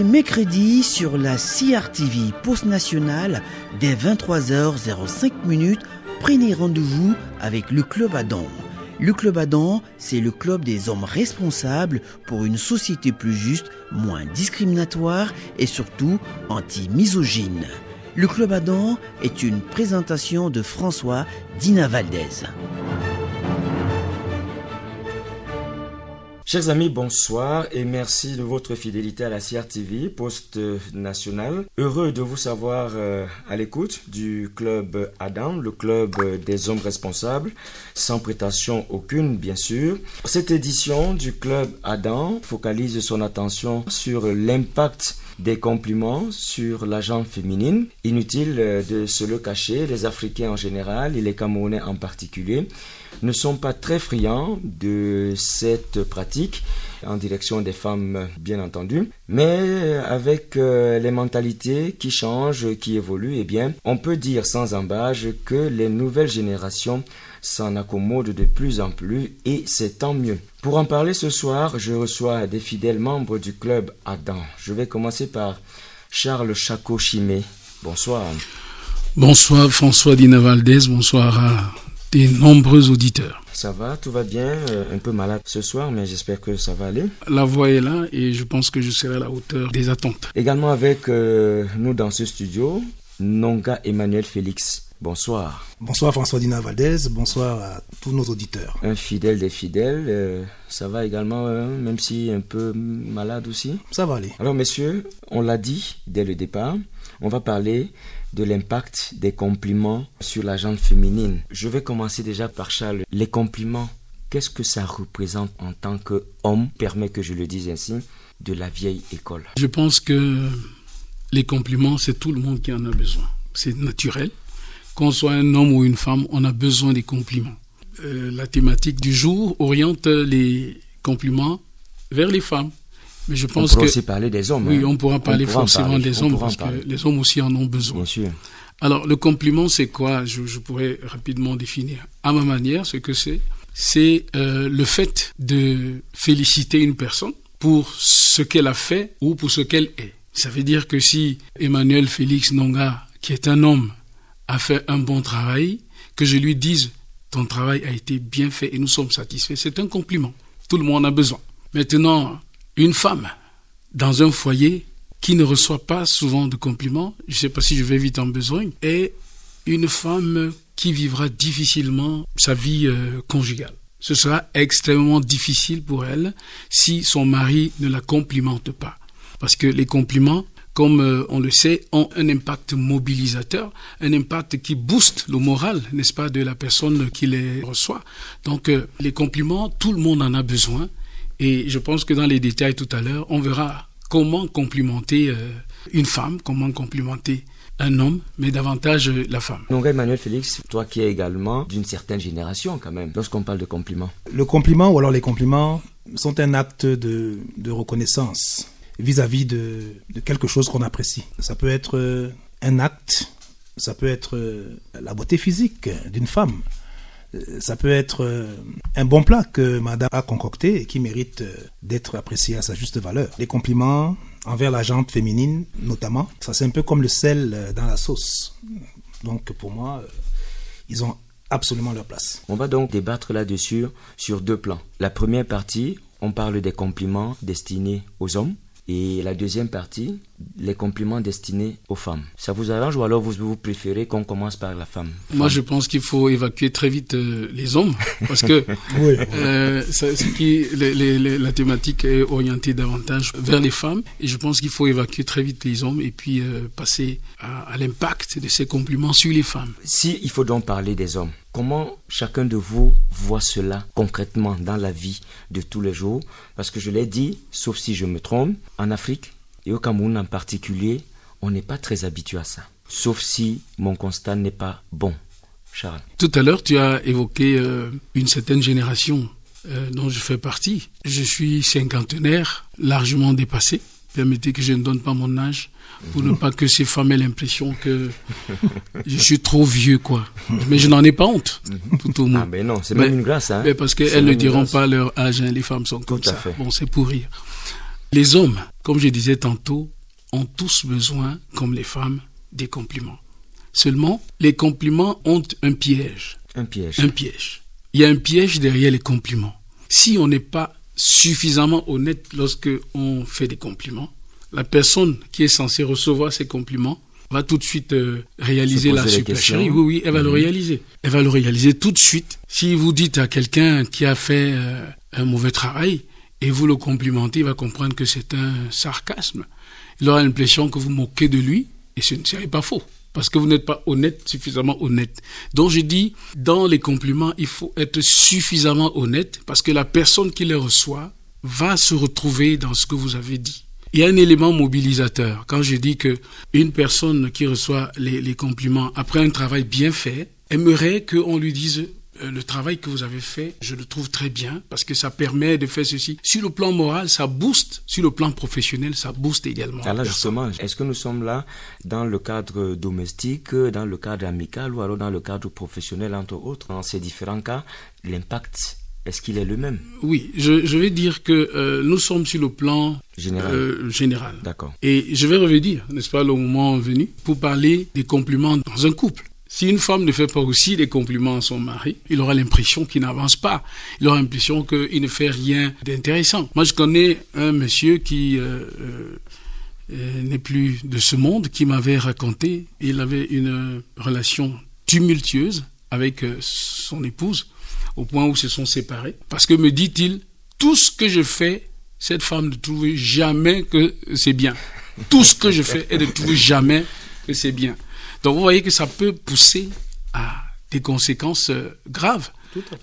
les mercredis sur la CRTV Post Nationale dès 23h05 minutes. Prenez rendez-vous avec le Club Adam. Le Club Adam, c'est le club des hommes responsables pour une société plus juste, moins discriminatoire et surtout anti-misogyne. Le Club Adam est une présentation de François Dina Valdez. Chers amis, bonsoir et merci de votre fidélité à la CRTV, Poste National. Heureux de vous savoir euh, à l'écoute du club Adam, le club des hommes responsables, sans prétention aucune bien sûr. Cette édition du club Adam focalise son attention sur l'impact des compliments sur la jambe féminine. Inutile de se le cacher, les Africains en général et les Camerounais en particulier ne sont pas très friands de cette pratique en direction des femmes bien entendu. Mais avec euh, les mentalités qui changent qui évoluent eh bien on peut dire sans embâche que les nouvelles générations s'en accommodent de plus en plus et c'est tant mieux. Pour en parler ce soir je reçois des fidèles membres du club Adam. Je vais commencer par Charles Chaco-Chimé bonsoir. Bonsoir François Dina Valdez, bonsoir à des nombreux auditeurs. Ça va, tout va bien, euh, un peu malade ce soir, mais j'espère que ça va aller. La voix est là et je pense que je serai à la hauteur des attentes. Également avec euh, nous dans ce studio, Nonga Emmanuel Félix. Bonsoir. Bonsoir François Dina Valdez, bonsoir à tous nos auditeurs. Un fidèle des fidèles, euh, ça va également, euh, même si un peu malade aussi? Ça va aller. Alors messieurs, on l'a dit dès le départ, on va parler de l'impact des compliments sur la gente féminine. Je vais commencer déjà par Charles. Les compliments, qu'est-ce que ça représente en tant qu'homme, permet que je le dise ainsi, de la vieille école? Je pense que les compliments, c'est tout le monde qui en a besoin. C'est naturel. Qu'on soit un homme ou une femme, on a besoin des compliments. Euh, la thématique du jour oriente les compliments vers les femmes. Mais je pense on pourra que aussi parler des hommes. oui, hein. on pourra parler pourra forcément parler, des hommes parce que les hommes aussi en ont besoin. Bien sûr. Alors, le compliment, c'est quoi? Je, je pourrais rapidement définir à ma manière ce que c'est. C'est euh, le fait de féliciter une personne pour ce qu'elle a fait ou pour ce qu'elle est. Ça veut dire que si Emmanuel Félix Nonga, qui est un homme, a fait un bon travail, que je lui dise ton travail a été bien fait et nous sommes satisfaits, c'est un compliment. Tout le monde en a besoin. Maintenant, une femme dans un foyer qui ne reçoit pas souvent de compliments, je ne sais pas si je vais vite en besoin, est une femme qui vivra difficilement sa vie euh, conjugale. Ce sera extrêmement difficile pour elle si son mari ne la complimente pas. Parce que les compliments, comme euh, on le sait, ont un impact mobilisateur, un impact qui booste le moral, n'est-ce pas, de la personne qui les reçoit. Donc euh, les compliments, tout le monde en a besoin. Et je pense que dans les détails tout à l'heure, on verra comment complimenter euh, une femme, comment complimenter un homme, mais davantage euh, la femme. Donc Emmanuel Félix, toi qui es également d'une certaine génération quand même, lorsqu'on parle de compliments. Le compliment ou alors les compliments sont un acte de, de reconnaissance vis-à-vis de, de quelque chose qu'on apprécie. Ça peut être euh, un acte, ça peut être la beauté physique d'une femme, ça peut être euh, un bon plat que madame a concocté et qui mérite euh, d'être apprécié à sa juste valeur. Les compliments envers la jante féminine, notamment, ça c'est un peu comme le sel euh, dans la sauce. Donc pour moi, euh, ils ont absolument leur place. On va donc débattre là-dessus sur deux plans. La première partie, on parle des compliments destinés aux hommes. Et la deuxième partie, les compliments destinés aux femmes. Ça vous arrange ou alors vous, vous préférez qu'on commence par la femme? Moi, je pense qu'il faut évacuer très vite euh, les hommes, parce que Oui. euh, ça- ce qui, les- les- les- la thématique est orientée davantage vers les femmes, et je pense qu'il faut évacuer très vite les hommes et puis euh, passer à, à l'impact de ces compliments sur les femmes. Si il faut donc parler des hommes, comment chacun de vous voit cela concrètement dans la vie de tous les jours? Parce que je l'ai dit, sauf si je me trompe, en Afrique et au Cameroun en particulier, on n'est pas très habitué à ça. Sauf si mon constat n'est pas bon. Charles. Tout à l'heure, tu as évoqué euh, une certaine génération euh, dont je fais partie. Je suis cinquantenaire, largement dépassé. Permettez que je ne donne pas mon âge pour ne pas que ces femmes aient l'impression que je suis trop vieux, quoi. Mais je n'en ai pas honte, tout au moins. Ah ben non, c'est Mais- même une grâce. Hein. Mais parce qu'elles ne diront grâce. pas leur âge, hein, les femmes sont comme Tout ça. fait. Bon, c'est pour rire. Les hommes, comme je disais tantôt, ont tous besoin, comme les femmes, des compliments. Seulement, les compliments ont un piège. Un piège. Un piège. Il y a un piège derrière les compliments. Si on n'est pas suffisamment honnête lorsque on fait des compliments, la personne qui est censée recevoir ces compliments va tout de suite euh, réaliser la supercherie. Oui, oui, elle va le mhm. réaliser. Elle va le réaliser tout de suite. Si vous dites à quelqu'un qui a fait euh, un mauvais travail et vous le complimentez, il va comprendre que c'est un sarcasme. Il aura l'impression que vous moquez de lui et ce n'est pas faux parce que vous n'êtes pas honnête, suffisamment honnête. Donc je dis, dans les compliments, il faut être suffisamment honnête parce que la personne qui les reçoit va se retrouver dans ce que vous avez dit. Il y a un élément mobilisateur. Quand je dis que une personne qui reçoit les, les compliments après un travail bien fait aimerait qu'on lui dise le travail que vous avez fait, je le trouve très bien parce que ça permet de faire ceci. Sur le plan moral, ça booste. Sur le plan professionnel, ça booste également. Alors justement, est-ce que nous sommes là dans le cadre domestique, dans le cadre amical ou alors dans le cadre professionnel entre autres? Dans ces différents cas, l'impact est-ce qu'il est le même? Oui, je, je, vais dire que euh, nous sommes sur le plan général. Euh, général. D'accord. Et je vais revenir, n'est-ce pas, le moment venu, pour parler des compliments dans un couple. Si une femme ne fait pas aussi des compliments à son mari, il aura l'impression qu'il n'avance pas. Il aura l'impression qu'il ne fait rien d'intéressant. Moi, je connais un monsieur qui euh, euh, n'est plus de ce monde, qui m'avait raconté, il avait une relation tumultueuse avec euh, son épouse, au point où se sont séparés. Parce que, me dit-il, tout ce que je fais, cette femme ne trouve jamais que c'est bien. Tout ce que je fais, elle ne trouve jamais que c'est bien. Donc vous voyez que ça peut pousser à des conséquences euh, graves.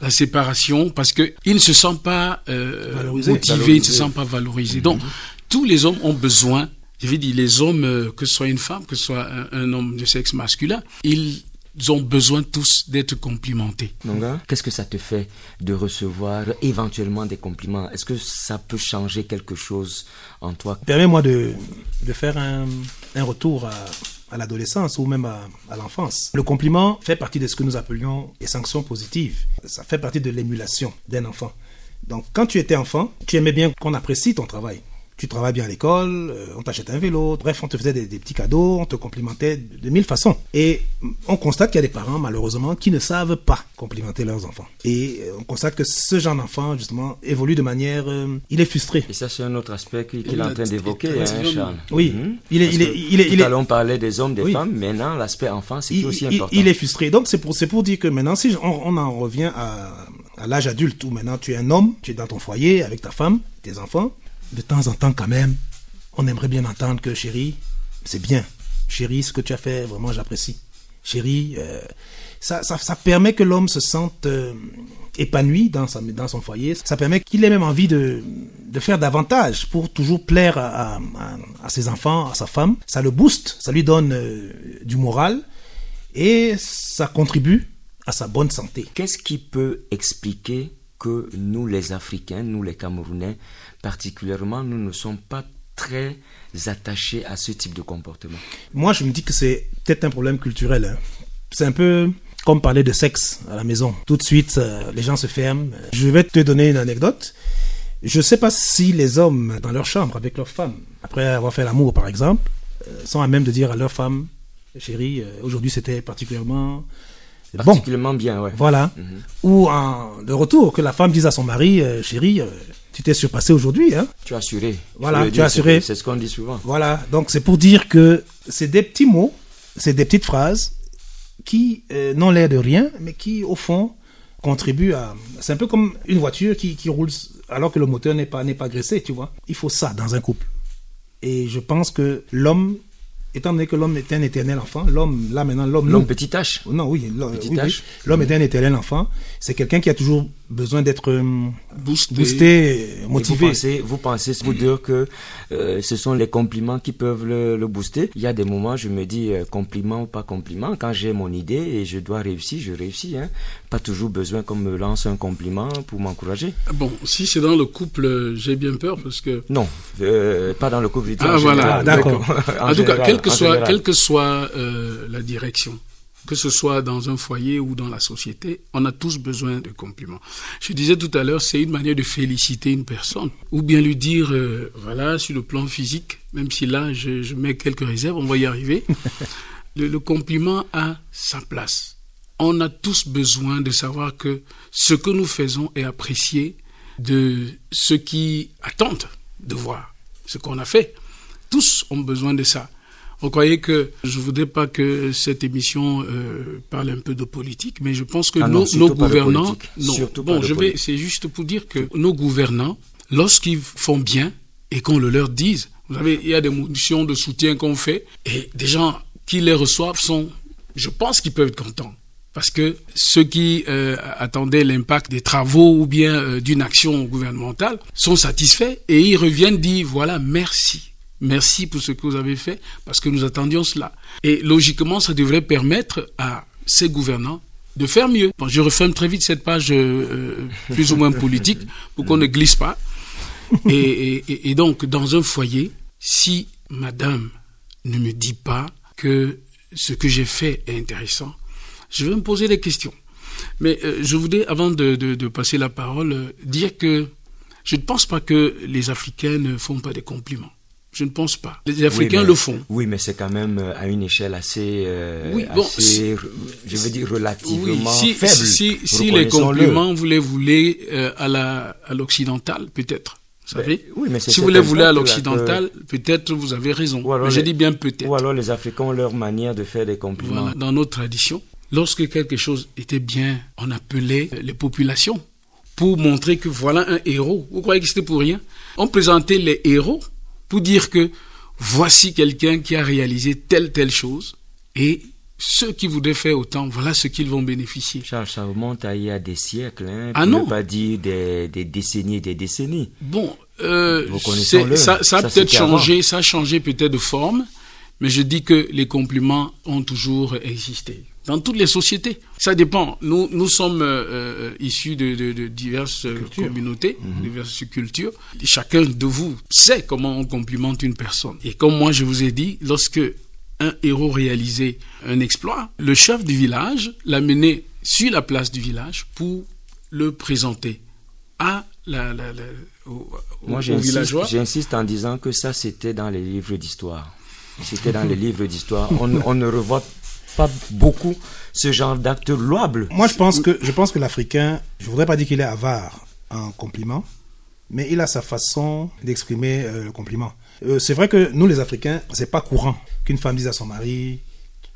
La séparation, parce qu'ils ne se sentent pas euh, motivés, ils ne se sentent pas valorisés. Donc, tous les hommes ont besoin, je veux dire, les hommes, euh, que ce soit une femme, que ce soit un, homme de sexe masculin, ils ont besoin tous d'être complimentés. Qu'est-ce que ça te fait de recevoir éventuellement des compliments? Est-ce que ça peut changer quelque chose en toi? Permets-moi de, de faire un, un retour à, à l'adolescence ou même à, l'enfance. Le compliment fait partie de ce que nous appelions les sanctions positives. Ça fait partie de l'émulation d'un enfant. Donc quand tu étais enfant, tu aimais bien qu'on apprécie ton travail tu travailles bien à l'école, euh, on t'achète un vélo, bref, on te faisait des, petits cadeaux, on te complimentait de, mille façons. Et on constate qu'il y a des parents, malheureusement, qui ne savent pas complimenter leurs enfants. Et euh, on constate que ce genre d'enfant, justement, évolue de manière... Euh, il est frustré. Et ça, c'est un autre aspect qu'il est en train d'évoquer, hein, Charles. Oui. Mhm. Il est... Il est, il est, il allons parler des hommes, des femmes, maintenant, l'aspect enfant, c'est aussi important. Il est frustré. Donc, c'est pour, pour dire que maintenant, si on, on en revient à, à l'âge adulte, où maintenant tu es un homme, tu es dans ton foyer avec ta femme, tes enfants, de temps en temps quand même, on aimerait bien entendre que chérie, c'est bien. Chérie, ce que tu as fait, vraiment j'apprécie. Chérie, euh, ça, permet que l'homme se sente euh, épanoui dans, sa, dans son foyer. Ça permet qu'il ait même envie de, de faire davantage pour toujours plaire à, à, ses enfants, à sa femme. Ça le booste, ça lui donne euh, du moral et ça contribue à sa bonne santé. Qu'est-ce qui peut expliquer que nous les Africains, nous les Camerounais, particulièrement, nous ne sommes pas très attachés à ce type de comportement. Moi, je me dis que c'est peut-être un problème culturel. Hein. C'est un peu comme parler de sexe à la maison. Tout de suite, euh, les gens se ferment. Je vais te donner une anecdote. Je ne sais pas si les hommes, dans leur chambre, avec leurs femmes, après avoir fait l'amour, par exemple, euh, sont à même de dire à leur femme, chérie, euh, aujourd'hui c'était particulièrement Particulièrement bien, ouais. Voilà. Mhm. Ou en, de retour, que la femme dise à son mari, chérie, tu t'es surpassé aujourd'hui. Hein tu as assuré. Voilà, tu as assuré. C'est ce qu'on dit souvent. Voilà, donc c'est pour dire que c'est des petits mots, c'est des petites phrases qui euh, n'ont l'air de rien, mais qui au fond contribuent à... C'est un peu comme une voiture qui, qui roule alors que le moteur n'est pas, n'est pas graissé, tu vois. Il faut ça dans un couple. Et je pense que l'homme étant donné que l'homme est un éternel enfant, l'homme, là maintenant, l'homme. L'homme petit H. Non, oui, l'homme est un éternel enfant. C'est quelqu'un qui a toujours besoin d'être euh, boosté, motivé. vous pensez, vous pensez, vous dire que euh, ce sont les compliments qui peuvent le, booster? Il y a des moments, je me dis euh, compliment ou pas compliment. Quand j'ai mon idée et je dois réussir, je réussis. Hein. Pas toujours besoin qu'on me lance un compliment pour m'encourager. Bon, si c'est dans le couple, j'ai bien peur parce que. Non, pas dans le couple. Ah voilà, d'accord. en tout cas, quelle que soit, quelle que soit la direction que ce soit dans un foyer ou dans la société, on a tous besoin de compliments. Je disais tout à l'heure, c'est une manière de féliciter une personne, ou bien lui dire, euh, voilà, sur le plan physique, même si là je, je mets quelques réserves, on va y arriver, le, le compliment a sa place. On a tous besoin de savoir que ce que nous faisons est apprécié de ceux qui attendent de voir ce qu'on a fait. Tous ont besoin de ça. Vous croyez que je voudrais pas que cette émission euh, parle un peu de politique, mais je pense que Ah nos, gouvernants, non, bon, je vais, c'est juste pour dire que nos gouvernants, lorsqu'ils font bien et qu'on le leur dise, vous savez, il y a des motions de soutien qu'on fait et des gens qui les reçoivent sont, je pense qu'ils peuvent être contents. Parce que ceux qui euh, attendaient l'impact des travaux ou bien euh, d'une action gouvernementale sont satisfaits et ils reviennent dire voilà merci. Merci pour ce que vous avez fait parce que nous attendions cela. Et logiquement, ça devrait permettre à ces gouvernants de faire mieux. Bon, je referme très vite cette page euh, plus ou moins politique pour qu'on ne glisse pas. Et, donc, dans un foyer, si madame ne me dit pas que ce que j'ai fait est intéressant, je vais me poser des questions. Mais euh, je voudrais, avant de, passer la parole, euh, dire que je ne pense pas que les Africains ne font pas des compliments. Je ne pense pas. Les Africains Oui, mais- le font. Oui, mais c'est quand même euh, à une échelle assez, euh, Oui, bon, assez, je veux dire Oui, relativement si, faible. si, si les compliments, vous les voulez euh, à la à l'occidental, peut-être. Vous savez Ben, oui, mais Si vous les voulez à l'occidental, peut-être vous avez raison. Mais je les- dis bien peut-être. Ou alors les Africains ont leur manière de faire des compliments. Voilà. Dans notre tradition, lorsque quelque chose était bien, on appelait les populations pour montrer que voilà un héros. Vous croyez que c'était pour rien? On présentait les héros pour dire que voici quelqu'un qui a réalisé telle telle chose et ceux qui voudraient faire autant, voilà ce qu'ils vont bénéficier. Charles, ça remonte à il y a des siècles, hein, Ah ne pas dire des, des décennies et des décennies. Bon, euh, ça, ça a peut-être avant. changé, ça a changé peut-être de forme, mais je dis que les compliments ont toujours existé. Dans toutes les sociétés. Ça dépend. Nous, nous sommes euh, euh, issus de, de- de diverses euh, communautés, Mhm. diverses cultures. Chacun de vous sait comment on complimente une personne. Et comme moi je vous ai dit, lorsque un héros réalisait un exploit, le chef du village l'amenait sur la place du village pour le présenter à la, la- la- au, au- Moi, j'insiste en disant que ça, c'était dans les livres d'histoire. C'était dans les livres d'histoire. On, on ne revoit pas beaucoup ce genre d'acte louable. Moi, je pense que, je pense que l'Africain, je voudrais pas dire qu'il est avare en compliments, mais il a sa façon d'exprimer euh, le compliment. Euh, c'est vrai que nous, les Africains, c'est pas courant qu'une femme dise à son mari,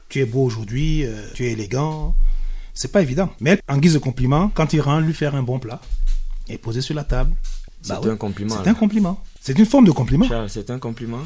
tu es beau aujourd'hui, euh, tu es élégant. C'est pas évident. Mais en guise de compliment, quand il rentre lui faire un bon plat et poser sur la table, C'est bah un compliment. C'est un compliment. C'est une forme de compliment. C'est un compliment.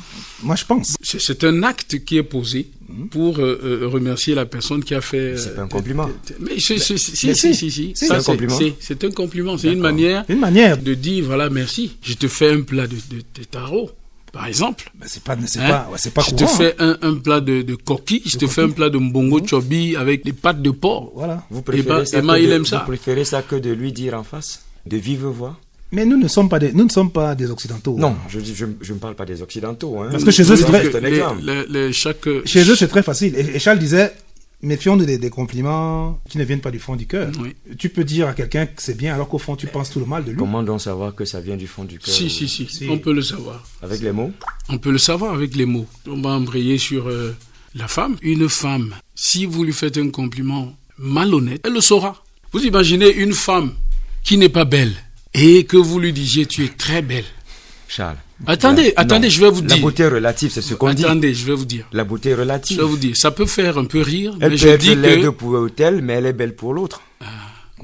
Moi, je pense. C'est- un acte qui est posé pour euh, euh, remercier la personne qui a fait. euh, C'est pas un compliment. Mais si, si, si. C'est un compliment. c'est- un compliment. C'est une manière Une manière. de dire voilà merci. Je te fais un plat de, de, de taro, par exemple. Mais c'est pas, c'est Hein? pas, ouais, c'est pas je courant. te fais un, un plat de, de coquille, je te fais un plat de mbongo chobi avec des pâtes de porc. Voilà. Vous Emma- préférez, ça, Emma, que il de, aime vous ça. préférez ça que de lui dire en face De vive voix? Mais nous ne sommes pas des, nous ne sommes pas des occidentaux. Non, je dis- je je ne parle pas des Occidentaux. Hein. Parce que chez eux, c'est que les- les- les- chaque, Chez eux, c'est très facile. Et, et Charles disait, méfions-nous des, des compliments qui ne viennent pas du fond du cœur. Oui. Tu peux dire à quelqu'un que c'est bien alors qu'au fond, tu penses tout le mal de lui. Comment donc savoir que ça vient du fond du cœur Si, si, si, Si. on peut le savoir. Avec les mots? On peut le savoir avec les mots. On va embrayer sur euh, la femme. Une femme, si vous lui faites un compliment malhonnête, elle le saura. Vous imaginez une femme qui n'est pas belle et que vous lui disiez tu es très belle. Charles. Attendez, La- attendez, non. je vais vous La dire. beauté relative, c'est ce qu'on dit. Attendez, je vais vous dire. La beauté Je relative. vais vous dire. Ça peut faire un peu rire, Elle mais peut je être dis laide que pour tel, mais elle est belle pour l'autre.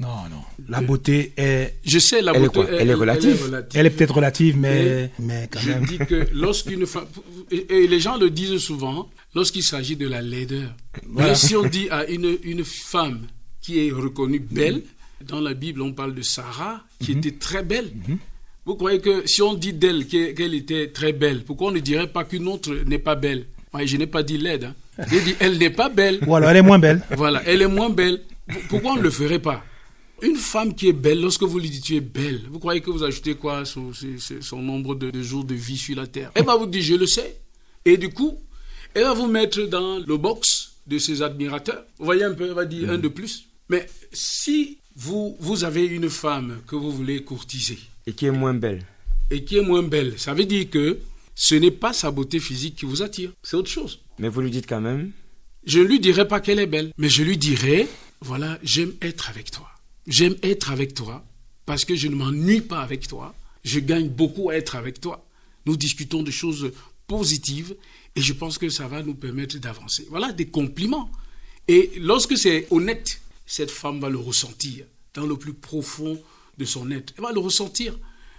Non, non. La beauté est, je sais la Elle est beauté. quoi? Elle est relative. elle est peut-être relative, mais, mais quand Je même. dis que lorsqu'une femme et, les gens le disent souvent lorsqu'il s'agit de la laideur. Mais si on dit à une, une femme qui est reconnue belle, dans la Bible on parle de Sarah qui était très belle. Vous croyez que si on dit d'elle qu'elle était très belle, pourquoi on ne dirait pas qu'une autre n'est pas belle? Je n'ai pas dit laide. hein. J'ai dit elle n'est pas belle. Ou alors elle est moins belle. Voilà, elle est moins belle. Pourquoi on ne le ferait pas? Une femme qui est belle, lorsque vous lui dites tu es belle, vous croyez que vous ajoutez quoi son, nombre de, de jours de vie sur la terre? Elle va vous dire je le sais. Et du coup, elle va vous mettre dans le box de ses admirateurs. Vous voyez un peu, on va dire un de plus. Mais si vous, vous avez une femme que vous voulez courtiser Et qui est moins belle. et qui est moins belle, ça veut dire que ce n'est pas sa beauté physique qui vous attire, c'est autre chose. Mais vous lui dites quand même, Je ne lui dirai pas qu'elle est belle, mais je lui dirai, voilà, j'aime être avec toi. J'aime être avec toi parce que je ne m'ennuie pas avec toi. Je gagne beaucoup à être avec toi. Nous discutons de choses positives et je pense que ça va nous permettre d'avancer. Voilà des compliments. Et lorsque c'est honnête, cette femme va le ressentir dans le plus profond de son être. Elle va le ressentir.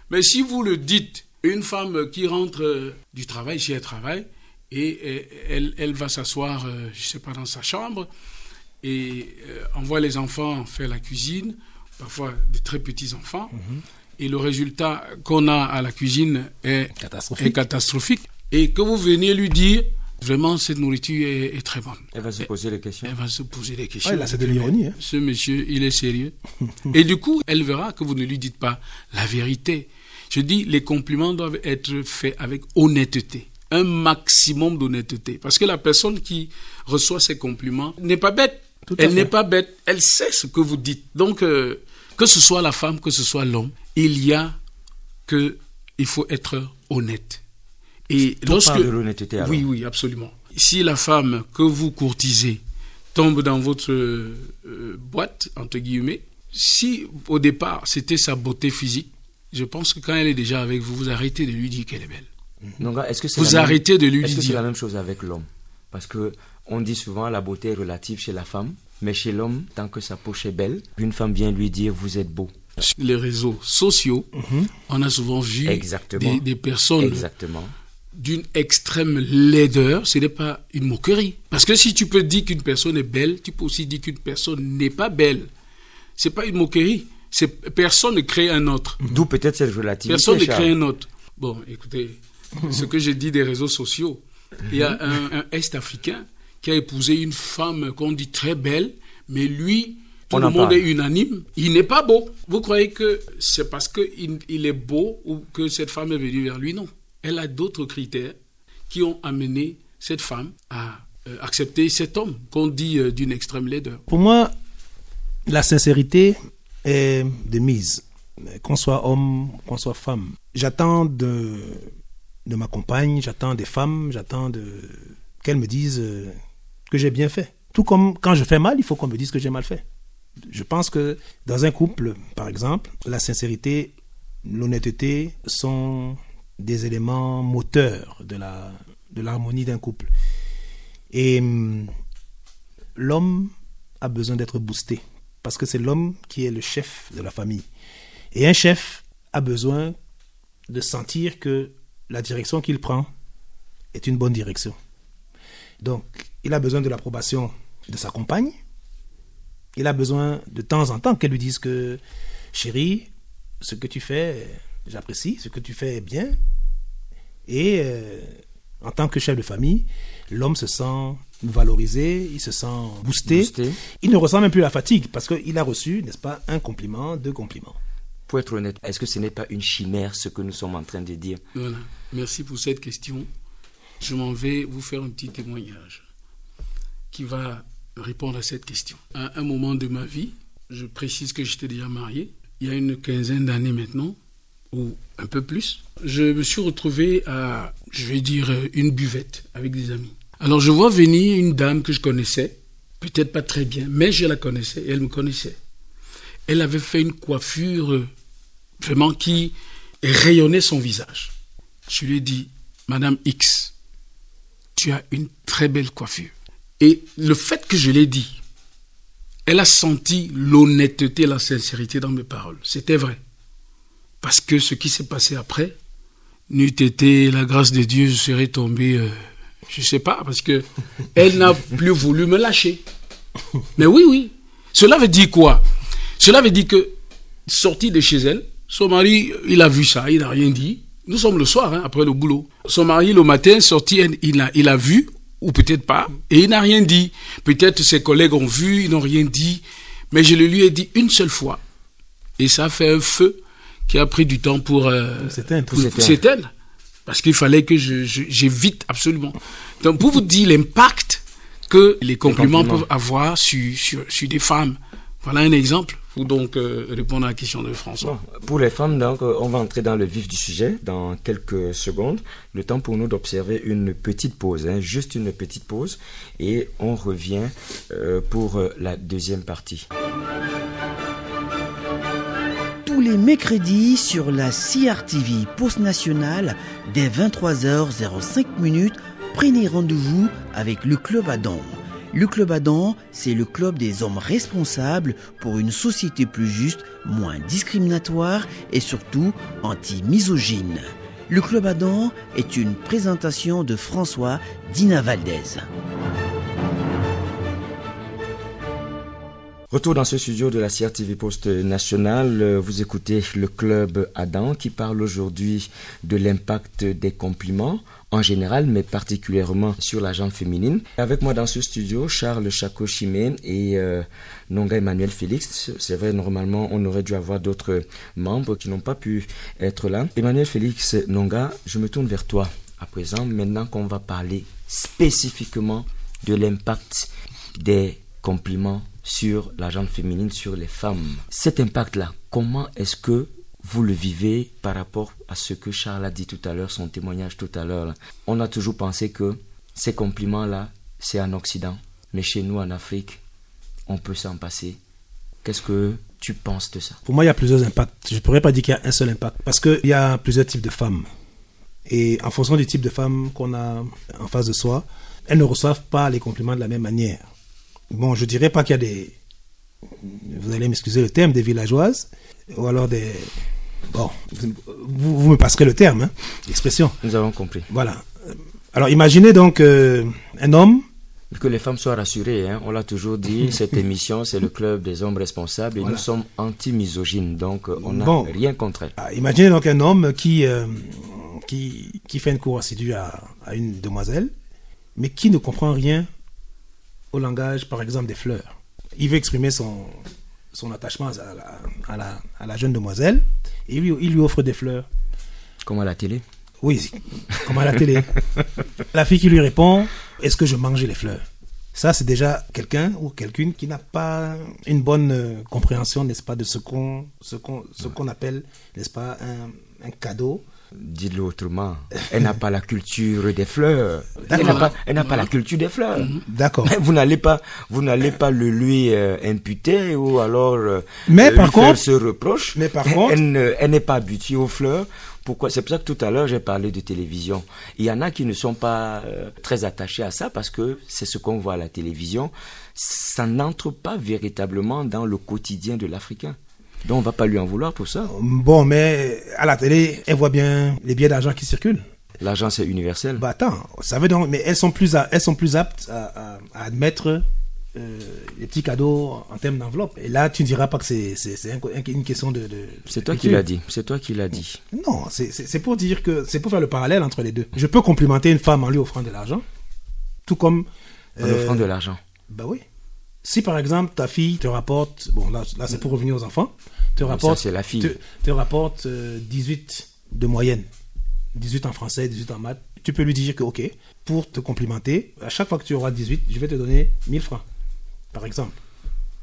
Mais si vous le dites, une femme qui rentre euh, du travail, si elle travaille, et euh, elle, elle va s'asseoir, euh, je ne sais pas, dans sa chambre, et envoie les enfants faire la cuisine, parfois des très petits enfants, et le résultat qu'on a à la cuisine est Catastrophique. est catastrophique. Et que vous veniez lui dire, vraiment, cette nourriture est, est très bonne. elle va se poser les questions. Elle va se poser des questions. Ouais, là, c'est de l'ironie. Hein. Ce monsieur, il est sérieux. Et du coup, elle verra que vous ne lui dites pas la vérité. Je dis, les compliments doivent être faits avec honnêteté. Un maximum d'honnêteté. Parce que la personne qui reçoit ces compliments n'est pas bête. Elle n'est pas bête. Elle sait ce que vous dites. Donc, euh, que ce soit la femme, que ce soit l'homme, il y a que, il faut être honnête. Et Tout lorsque, part de l'honnêteté, alors. oui, oui, absolument. Si la femme que vous courtisez tombe dans votre euh, boîte, entre guillemets, si au départ c'était sa beauté physique, je pense que quand elle est déjà avec vous, vous arrêtez de lui dire qu'elle est belle. Donc, est-ce que c'est Vous même- arrêtez de lui Est-ce que c'est dire. la même chose avec l'homme? Parce que on dit souvent la beauté est relative chez la femme, mais chez l'homme, tant que sa poche est belle, une femme vient lui dire vous êtes beau. Sur les réseaux sociaux, on a souvent vu Exactement. des, des personnes Exactement. D'une extrême laideur, ce n'est pas une moquerie. Parce que si tu peux dire qu'une personne est belle, tu peux aussi dire qu'une personne n'est pas belle. C'est pas une moquerie. C'est personne ne crée un autre. D'où peut-être cette relativité. Personne ne crée un autre. Bon, écoutez, ce que j'ai dit des réseaux sociaux, il y a un, un Est-Africain qui a épousé une femme qu'on dit très belle, mais lui, tout On le monde parle. est unanime. Il n'est pas beau. Vous croyez que c'est parce qu'il il est beau ou que cette femme est venue vers lui? Non. Elle a d'autres critères qui ont amené cette femme à euh, accepter cet homme qu'on dit euh, d'une extrême laideur. Pour moi, la sincérité est de mise. Qu'on soit homme, qu'on soit femme. J'attends de, de ma compagne, j'attends des femmes, j'attends qu'elles me disent euh, que j'ai bien fait. Tout comme quand je fais mal, il faut qu'on me dise que j'ai mal fait. Je pense que dans un couple, par exemple, la sincérité, l'honnêteté sont des éléments moteurs de la de l'harmonie d'un couple. Et hum, l'homme a besoin d'être boosté parce que c'est l'homme qui est le chef de la famille. Et un chef a besoin de sentir que la direction qu'il prend est une bonne direction. Donc, il a besoin de l'approbation de sa compagne. Il a besoin de temps en temps qu'elle lui dise que, chérie, ce que tu fais, j'apprécie, ce que tu fais est bien. Et euh, en tant que chef de famille, l'homme se sent valorisé, il se sent boosté. Boosté. Il ne ressent même plus la fatigue parce qu'il a reçu, n'est-ce pas, un compliment, deux compliments. Pour être honnête, est-ce que ce n'est pas une chimère ce que nous sommes en train de dire? Voilà. Merci pour cette question. Je m'en vais vous faire un petit témoignage qui va répondre à cette question. À un moment de ma vie, je précise que j'étais déjà marié, il y a une quinzaine d'années maintenant, ou un peu plus, je me suis retrouvé à, je vais dire, une buvette avec des amis. Alors je vois venir une dame que je connaissais, peut-être pas très bien, mais je la connaissais et elle me connaissait. Elle avait fait une coiffure euh, vraiment qui rayonnait son visage. Je lui ai dit, Madame X, tu as une très belle coiffure. Et le fait que je l'ai dit, elle a senti l'honnêteté, la sincérité dans mes paroles. C'était vrai. Parce que ce qui s'est passé après, n'eût été la grâce de Dieu, je serais tombé, euh, je sais pas, parce que elle n'a plus voulu me lâcher. Mais oui, oui. Cela veut dire quoi? Cela veut dire que, sortie de chez elle, son mari, il a vu ça, il n'a rien dit. Nous sommes le soir, hein, après le boulot. Son mari, le matin, sorti, il a, il a vu, ou peut-être pas, et il n'a rien dit. Peut-être ses collègues ont vu, ils n'ont rien dit. Mais je le lui ai dit une seule fois. Et ça a fait un feu qui a pris du temps pour, euh, s'éteindre. Parce qu'il fallait que je- je- j'évite absolument. Donc, pour vous dire l'impact que les compliments, peuvent avoir sur, sur, sur des femmes. Voilà un exemple pour donc euh, répondre à la question de François. pour les femmes, donc, euh, on va entrer dans le vif du sujet dans quelques secondes. Le temps pour nous d'observer une petite pause, hein, juste une petite pause, et on revient euh, pour la deuxième partie. Les mercredis sur la CRTV Post Nationale, dès 23h05 prenez rendez-vous avec le Club Adam le Club Adam, c'est le club des hommes responsables pour une société plus juste, moins discriminatoire et surtout anti-misogyne. Le Club Adam est une présentation de François Dina Valdez. Retour dans ce studio de la CRTV Post Nationale. Vous écoutez le Club Adam qui parle aujourd'hui de l'impact des compliments en général, mais particulièrement sur la jambe féminine. Avec moi dans ce studio, Charles Chaco et euh, Nonga Emmanuel Félix. C'est vrai, normalement, on aurait dû avoir d'autres membres qui n'ont pas pu être là. Emmanuel Félix, Nonga, je me tourne vers toi à présent, maintenant qu'on va parler spécifiquement de l'impact des compliments sur la jambe féminine, sur les femmes. Cet impact-là, comment est-ce que vous le vivez par rapport à ce que Charles a dit tout à l'heure, son témoignage tout à l'heure? On a toujours pensé que ces compliments-là, c'est en Occident. Mais chez nous, en Afrique, on peut s'en passer. Qu'est-ce que tu penses de ça? Pour moi, il y a plusieurs impacts. Je ne pourrais pas dire qu'il y a un seul impact. Parce qu'il y a plusieurs types de femmes. Et en fonction du type de femme qu'on a en face de soi, elles ne reçoivent pas les compliments de la même manière. Bon, je dirais pas qu'il y a des, vous allez m'excuser le terme, des villageoises, ou alors des, Bon, vous, me passerez le terme, hein, l'expression. Nous avons compris. Voilà. Alors imaginez donc euh, un homme. Que les femmes soient rassurées, hein. on l'a toujours dit, cette émission c'est le club des hommes responsables et nous sommes anti-misogynes, donc euh, on n'a rien contre elle. Ah, imaginez donc un homme qui, euh, qui, qui, fait une cour assidue à, à une demoiselle, mais qui ne comprend rien au langage, par exemple, des fleurs. Il veut exprimer son, son attachement à la, à la, à la jeune demoiselle et lui, il lui offre des fleurs. Comme à la télé Oui, comme à la télé. la fille qui lui répond Est-ce que je mange les fleurs? Ça, c'est déjà quelqu'un ou quelqu'une qui n'a pas une bonne euh, compréhension, n'est-ce pas, de ce qu'on ce qu'on ce qu'on appelle, n'est-ce pas, un, un cadeau Dites-le autrement, elle n'a pas la culture des fleurs. Elle n'a pas, elle n'a pas la culture des fleurs. Mhm. D'accord. Vous n'allez pas, vous n'allez pas le lui euh, imputer ou alors euh, mais par contre, faire ce reproche. Mais par contre, elle, n'est pas habituée aux fleurs. Pourquoi? C'est pour ça que tout à l'heure j'ai parlé de télévision. Il y en a qui ne sont pas euh, très attachés à ça parce que c'est ce qu'on voit à la télévision. Ça n'entre pas véritablement dans le quotidien de l'Africain. Donc on va pas lui en vouloir pour ça. Bon, mais à la télé, elle voit bien les billets d'argent qui circulent. L'argent c'est universel. Bah attends, ça veut donc, mais elles sont plus, elles sont plus aptes à, admettre euh, les petits cadeaux en termes d'enveloppe. Et là, tu ne diras pas que c'est une question de. c'est toi qui l'as dit. C'est toi qui l'as dit. Non, c'est pour dire que c'est pour faire le parallèle entre les deux. Je peux complimenter une femme en lui offrant de l'argent, tout comme. En offrant de l'argent. Bah oui. Si par exemple ta fille te rapporte, bon là, là c'est pour revenir aux enfants, te rapporte, c'est la fille. Te, rapporte 18 euh, de moyenne, 18 en français, 18 en maths, tu peux lui dire que ok, pour te complimenter, à chaque fois que tu auras 18, je vais te donner 1000 francs, par exemple.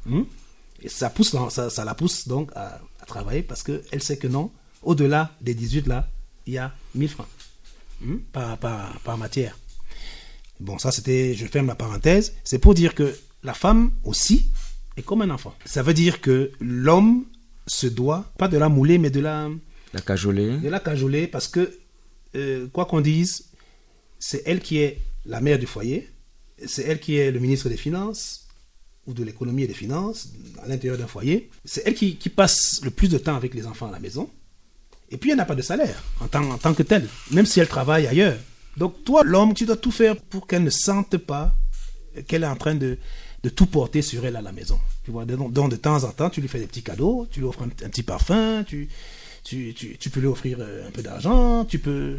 Hmm? Et ça, pousse, ça, ça, la pousse donc à, travailler parce qu'elle sait que non, au-delà des 18 là, il y a 1000 francs hmm? par, par, par matière. Bon, ça c'était, je ferme la parenthèse, c'est pour dire que la femme aussi est comme un enfant. Ça veut dire que l'homme se doit, pas de la mouler, mais de la... La cajoler. De la cajoler parce que, euh, quoi qu'on dise, c'est elle qui est la mère du foyer, c'est elle qui est le ministre des Finances ou de l'économie et des finances à l'intérieur d'un foyer. C'est elle qui, passe le plus de temps avec les enfants à la maison. Et puis elle n'a pas de salaire en tant, en tant que telle, même si elle travaille ailleurs. Donc toi, l'homme, tu dois tout faire pour qu'elle ne sente pas qu'elle est en train de, de tout porter sur elle à la maison. Tu vois, donc, de temps en temps, tu lui fais des petits cadeaux, tu lui offres un, petit parfum, tu, tu, tu, peux lui offrir euh, un peu d'argent, tu peux,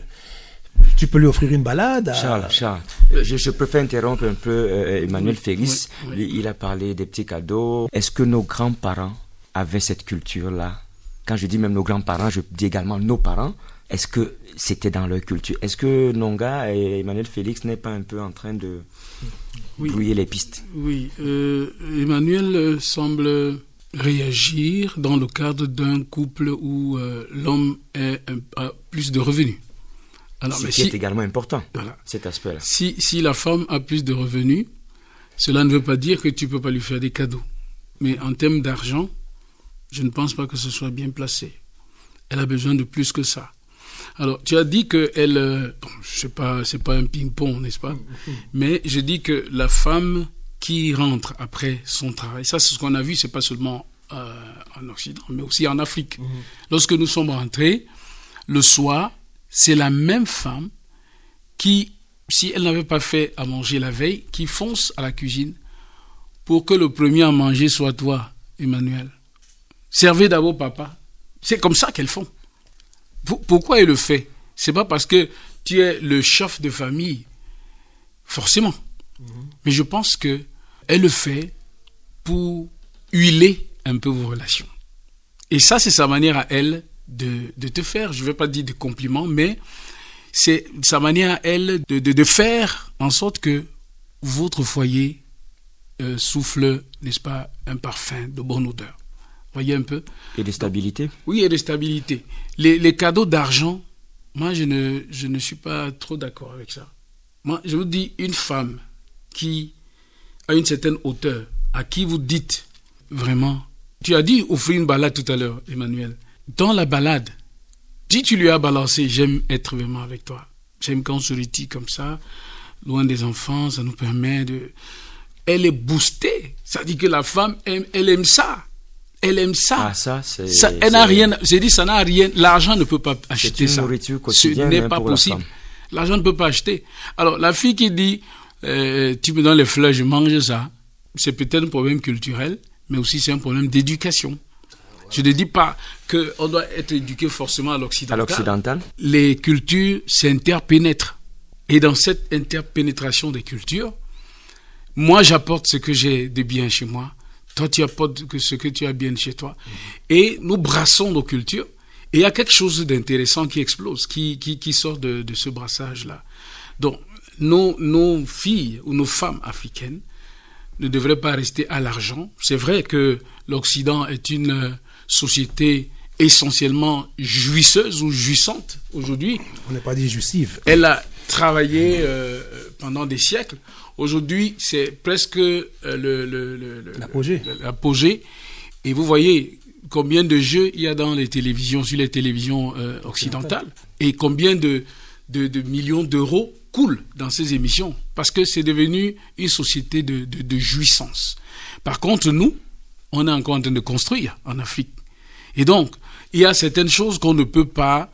tu peux lui offrir une balade. Charles, Charles, je, je préfère interrompre un peu euh, Emmanuel Félix. Il a parlé des petits cadeaux. Est-ce que nos grands-parents avaient cette culture-là? Quand je dis même nos grands-parents, je dis également nos parents. Est-ce que c'était dans leur culture. Est-ce que Nonga et Emmanuel Félix n'est pas un peu en train de brouiller les pistes? Oui, euh, Emmanuel euh, semble réagir dans le cadre d'un couple où euh, l'homme a plus de revenus. Alors, Ce qui est également important, cet aspect-là. Si, si la femme a plus de revenus, cela ne veut pas dire que tu ne peux pas lui faire des cadeaux. Mais en termes d'argent, je ne pense pas que ce soit bien placé. Elle a besoin de plus que ça. Alors, tu as dit que elle, euh, je sais pas, c'est pas un ping-pong, n'est-ce pas? Mais je dis que la femme qui rentre après son travail, ça, c'est ce qu'on a vu, c'est pas seulement euh, en Occident, mais aussi en Afrique. Mhm. Lorsque nous sommes rentrés, le soir, c'est la même femme qui, si elle n'avait pas fait à manger la veille, qui fonce à la cuisine pour que le premier à manger soit toi, Emmanuel. Servez d'abord papa. C'est comme ça qu'elles font. Pourquoi elle le fait? C'est pas parce que tu es le chef de famille, forcément. Mhm. Mais je pense que elle le fait pour huiler un peu vos relations. Et ça, c'est sa manière à elle de, de te faire, je ne vais pas dire des compliments, mais c'est sa manière à elle de, de, de, faire en sorte que votre foyer euh, souffle, n'est-ce pas, un parfum de bonne odeur. Voyez un peu Et de stabilité Oui, et de stabilité. Les, les cadeaux d'argent, moi, je ne, je ne suis pas trop d'accord avec ça. Moi, je vous dis, une femme qui a une certaine hauteur, à qui vous dites vraiment, tu as dit offrir une balade tout à l'heure, Emmanuel dans la balade, si tu lui as balancé, j'aime être vraiment avec toi. J'aime quand on se retire comme ça, loin des enfants, ça nous permet de... Elle est boostée. Ça dit que la femme, aime, elle aime ça. Elle aime ça. Ah, ça, c'est. Elle n'a rien. J'ai dit, ça n'a rien. L'argent ne peut pas acheter ça. Ce n'est pas possible. L'argent ne peut pas acheter. Alors, la fille qui dit, euh, tu me donnes les fleurs, je mange ça, c'est peut-être un problème culturel, mais aussi c'est un problème d'éducation. Je ne dis pas qu'on doit être éduqué forcément à l'occidental. À l'occidental. Les cultures s'interpénètrent. Et dans cette interpénétration des cultures, moi j'apporte ce que j'ai de bien chez moi. Toi tu apportes ce que tu as bien chez toi. Et nous brassons nos cultures. Et il y a quelque chose d'intéressant qui explose, qui, qui, sort de, ce brassage-là. Donc, nos, nos filles ou nos femmes africaines ne devraient pas rester à l'argent. C'est vrai que l'Occident est une société essentiellement jouisseuse ou jouissante aujourd'hui. On n'est pas dit jouissive. Elle a travaillé euh, pendant des siècles. Aujourd'hui, c'est presque euh, le, l'apogée. Et vous voyez combien de jeux il y a dans les télévisions, sur les télévisions euh, occidentales, et combien de, de, millions d'euros coulent dans ces émissions, parce que c'est devenu une société de, de jouissance. Par contre, nous, on est encore en train de construire en Afrique. Et donc, il y a certaines choses qu'on ne peut pas,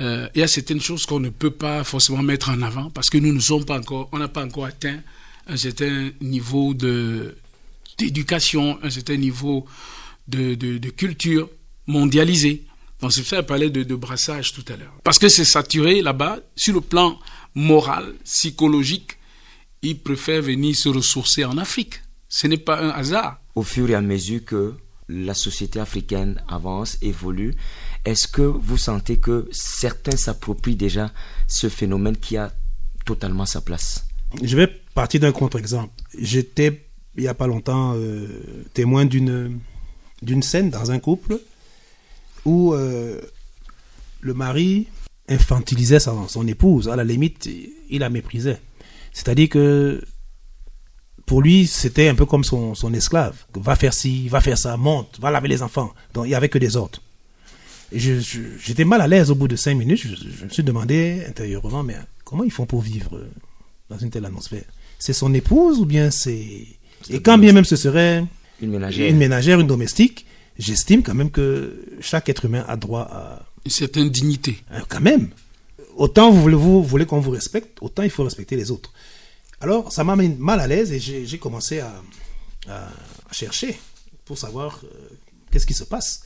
euh, il y a certaines choses qu'on ne peut pas forcément mettre en avant parce que nous ne sommes pas encore, on n'a pas encore atteint un certain niveau de d'éducation, un certain niveau de, de, culture mondialisée. Donc c'est pour ça que je parlais de, de brassage tout à l'heure. Parce que c'est saturé là-bas, sur le plan moral, psychologique, ils préfèrent venir se ressourcer en Afrique. Ce n'est pas un hasard. Au fur et à mesure que la société africaine avance, évolue, est-ce que vous sentez que certains s'approprient déjà ce phénomène qui a totalement sa place? Je vais partir d'un contre-exemple. J'étais, il n'y a pas longtemps, euh, témoin d'une, scène dans un couple où euh, le mari infantilisait son, son épouse. À la limite, il la méprisait. C'est-à-dire que pour lui, c'était un peu comme son, son, esclave. Va faire ci, va faire ça, monte, va laver les enfants. Donc, il n'y avait que des ordres. J'étais mal à l'aise au bout de cinq minutes. Je, me suis demandé intérieurement, mais comment ils font pour vivre dans une telle atmosphère? C'est son épouse ou bien c'est... Et quand bien même ce serait une ménagère, une, ménagère, une domestique, j'estime quand même que chaque être humain a droit à... Une certaine dignité. Hein, quand même. Autant vous voulez, vous voulez qu'on vous respecte, autant il faut respecter les autres. Alors, ça m'a mis mal à l'aise et j'ai commencé à, chercher pour savoir euh, qu'est-ce qui se passe.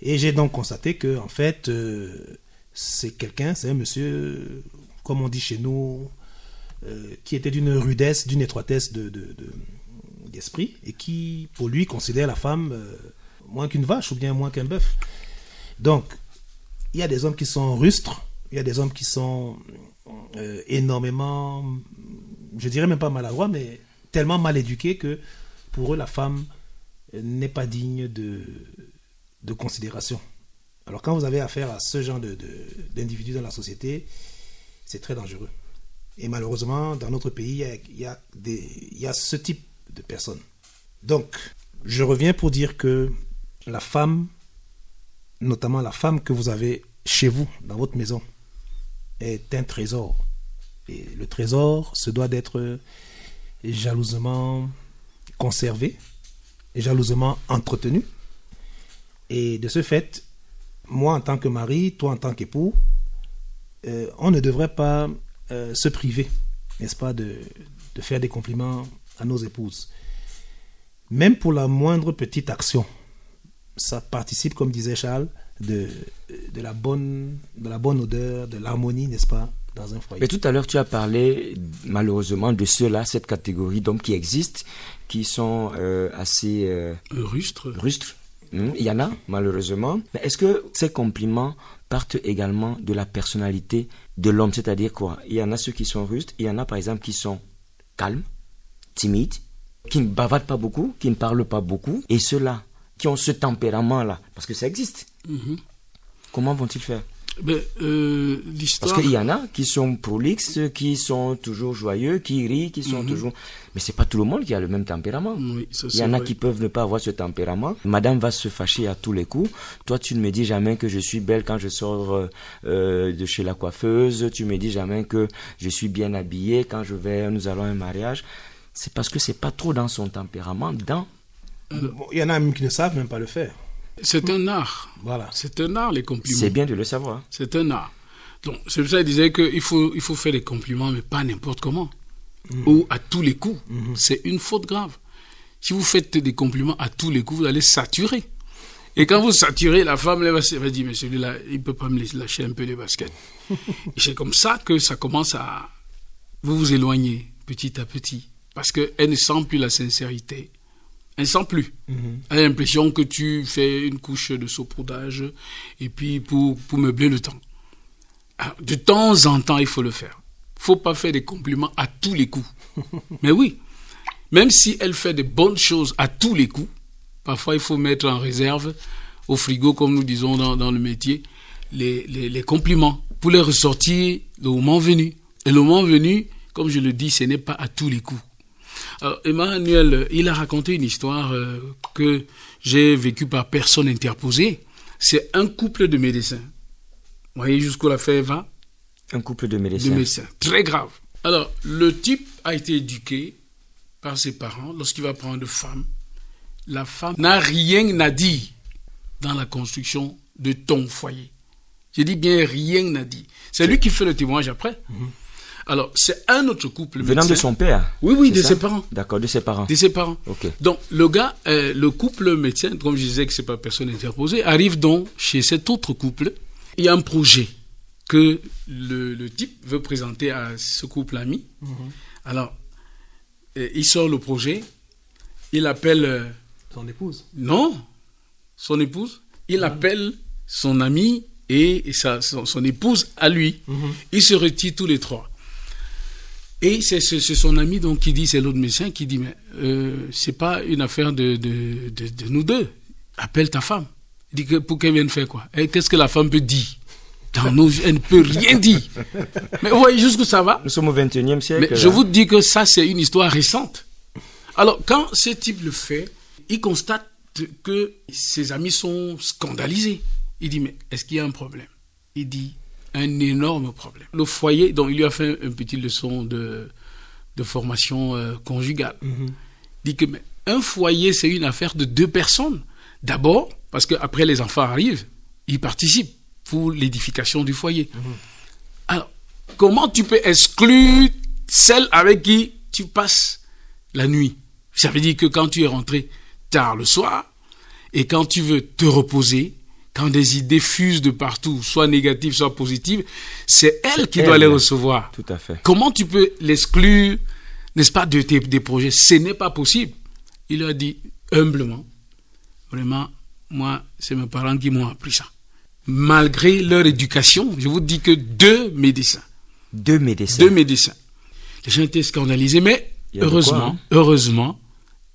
Et j'ai donc constaté que, en fait, euh, c'est quelqu'un, c'est un monsieur, comme on dit chez nous, euh, qui était d'une rudesse, d'une étroitesse d'esprit, de, et qui, pour lui, considère la femme moins qu'une vache ou bien moins qu'un bœuf. Donc, il y a des hommes qui sont rustres, Il y a des hommes qui sont euh, énormément, je dirais même pas maladroits, mais tellement mal éduqués que pour eux, la femme n'est pas digne de, de considération. Alors quand vous avez affaire à ce genre d'individus de, dans la société, c'est très dangereux. Et malheureusement, dans notre pays, il y, a, des, il y a ce type de personnes. Donc, je reviens pour dire que la femme, notamment la femme que vous avez chez vous, dans votre maison, est un trésor. Et le trésor se doit d'être jalousement conservé, et jalousement entretenu. Et de ce fait, moi en tant que mari, toi en tant qu'époux, euh, on ne devrait pas euh, se priver, n'est-ce pas, de, de, faire des compliments à nos épouses. Même pour la moindre petite action, ça participe, comme disait Charles, de, de, la, bonne, de la bonne odeur, de l'harmonie, n'est-ce pas, dans un foyer. Mais tout à l'heure, tu as parlé malheureusement de ceux-là, cette catégorie d'hommes qui existent, qui sont euh, assez... rustres. Rustres. Hmm, il y en a, malheureusement. Mais est-ce que ces compliments partent également de la personnalité de l'homme? C'est-à-dire quoi? Il y en a ceux qui sont rustres, il y en a par exemple qui sont calmes, timides, qui ne bavardent pas beaucoup, qui ne parlent pas beaucoup, et ceux-là qui ont ce tempérament-là, parce que ça existe. Mhm. Comment vont-ils faire? Ben, euh, Parce qu'il y en a qui sont prolixes, qui sont toujours joyeux, qui rient, qui sont mhm. toujours. Mais c'est pas tout le monde qui a le même tempérament. Il y en a qui peuvent ne pas avoir ce tempérament. Madame va se fâcher à tous les coups. Toi, tu ne me dis jamais que je suis belle quand je sors euh, euh, de chez la coiffeuse. Tu me dis jamais que je suis bien habillée quand je vais, nous allons à un mariage. C'est parce que c'est pas trop dans son tempérament. Dans. il y en a même qui ne savent même pas le faire. C'est un art. Voilà. C'est un art, les compliments. C'est bien de le savoir. C'est un art. Donc, c'est pour ça qu'il disait qu'il faut, il faut faire des compliments, mais pas n'importe comment. Mm. Ou à tous les coups. Mm-hmm. C'est une faute grave. Si vous faites des compliments à tous les coups, vous allez saturer. Et quand vous saturez, la femme elle va, dire, mais celui-là, il ne peut pas me lâcher un peu les baskets. Et c'est comme ça que ça commence à vous vous éloigner petit à petit. Parce qu'elle ne sent plus la sincérité. Elle sent plus. Mhm. Elle a l'impression que tu fais une couche de saupoudage et puis pour, pour meubler le temps. Ah, de temps en temps, il faut le faire. Il faut pas faire des compliments à tous les coups. Mais oui, même si elle fait des bonnes choses à tous les coups, parfois il faut mettre en réserve au frigo, comme nous disons dans, dans le métier, les, les, les, compliments pour les ressortir le moment venu. Et le moment venu, comme je le dis, ce n'est pas à tous les coups. Alors, Emmanuel, il a raconté une histoire euh, que j'ai vécue par personne interposée. C'est un couple de médecins. Vous voyez jusqu'où l'affaire va? Un couple de médecins. De médecins. Très grave. Alors, le type a été éduqué par ses parents lorsqu'il va prendre une femme. La femme n'a rien à dire dans la construction de ton foyer. J'ai dit bien rien n'a dit. C'est lui qui fait le témoignage après. Mhm. Alors, c'est un autre couple. Venant de son père Oui, oui, de ses parents. D'accord, de ses parents. De ses parents. Ok. Donc, le gars, euh, le couple médecin, comme je disais que c'est pas personne interposée, arrive donc chez cet autre couple. Il y a un projet que le, type veut présenter à ce couple ami. Mhm. Alors, euh, il sort le projet, il appelle. Euh, son épouse Non, son épouse. Il ah. appelle son ami et sa, son, épouse à lui. Mhm. Ils se retirent tous les trois. Et c'est son ami donc qui dit, c'est l'autre médecin qui dit, mais euh, c'est pas une affaire de, de, de, nous deux. Appelle ta femme. Il dit que pour qu'elle vienne faire quoi? Et qu'est-ce que la femme peut dire? Dans nos, Elle ne peut rien dire. Mais vous voyez jusqu'où ça va Nous sommes au 21e siècle. Mais je vous dis que ça, c'est une histoire récente. Alors, quand ce type le fait, il constate que ses amis sont scandalisés. Il dit, mais est-ce qu'il y a un problème? Il dit, un énorme problème. Le foyer, donc il lui a fait une petite leçon de, de formation euh, conjugale. Mm dit que mais, un foyer, c'est une affaire de deux personnes. D'abord, parce qu'après les enfants arrivent, ils participent pour l'édification du foyer. Mhm. Alors, comment tu peux exclure celle avec qui tu passes la nuit? Ça veut dire que quand tu es rentré tard le soir, et quand tu veux te reposer, quand des idées fusent de partout, soit négatives, soit positives, c'est elle qui doit les recevoir. Tout à fait. Comment tu peux l'exclure, n'est-ce pas, de tes des projets? Ce n'est pas possible. Il a dit humblement, vraiment, moi, c'est mes parents qui m'ont appris ça. malgré leur éducation, je vous dis que deux médecins. Deux médecins. Deux médecins. Les gens étaient scandalisés, mais heureusement, quoi, hein? heureusement,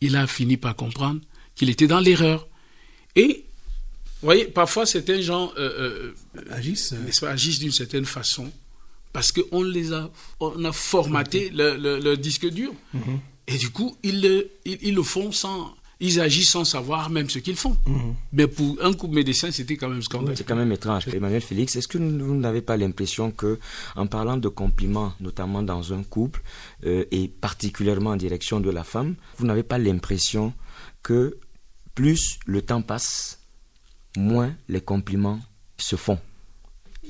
il a fini par comprendre qu'il était dans l'erreur. Et, vous voyez, parfois certains gens euh, euh, agissent, agissent d'une certaine façon parce qu'on les a, on a formaté le, le, le, disque dur. Mm -hmm. Et du coup, ils le, ils, ils le font sans, ils agissent sans savoir même ce qu'ils font. Mmh. Mais pour un couple médecin, c'était quand même scandaleux. C'est quand même étrange. Emmanuel Félix, est-ce que vous n'avez pas l'impression que, en parlant de compliments, notamment dans un couple, euh, et particulièrement en direction de la femme, vous n'avez pas l'impression que plus le temps passe, moins les compliments se font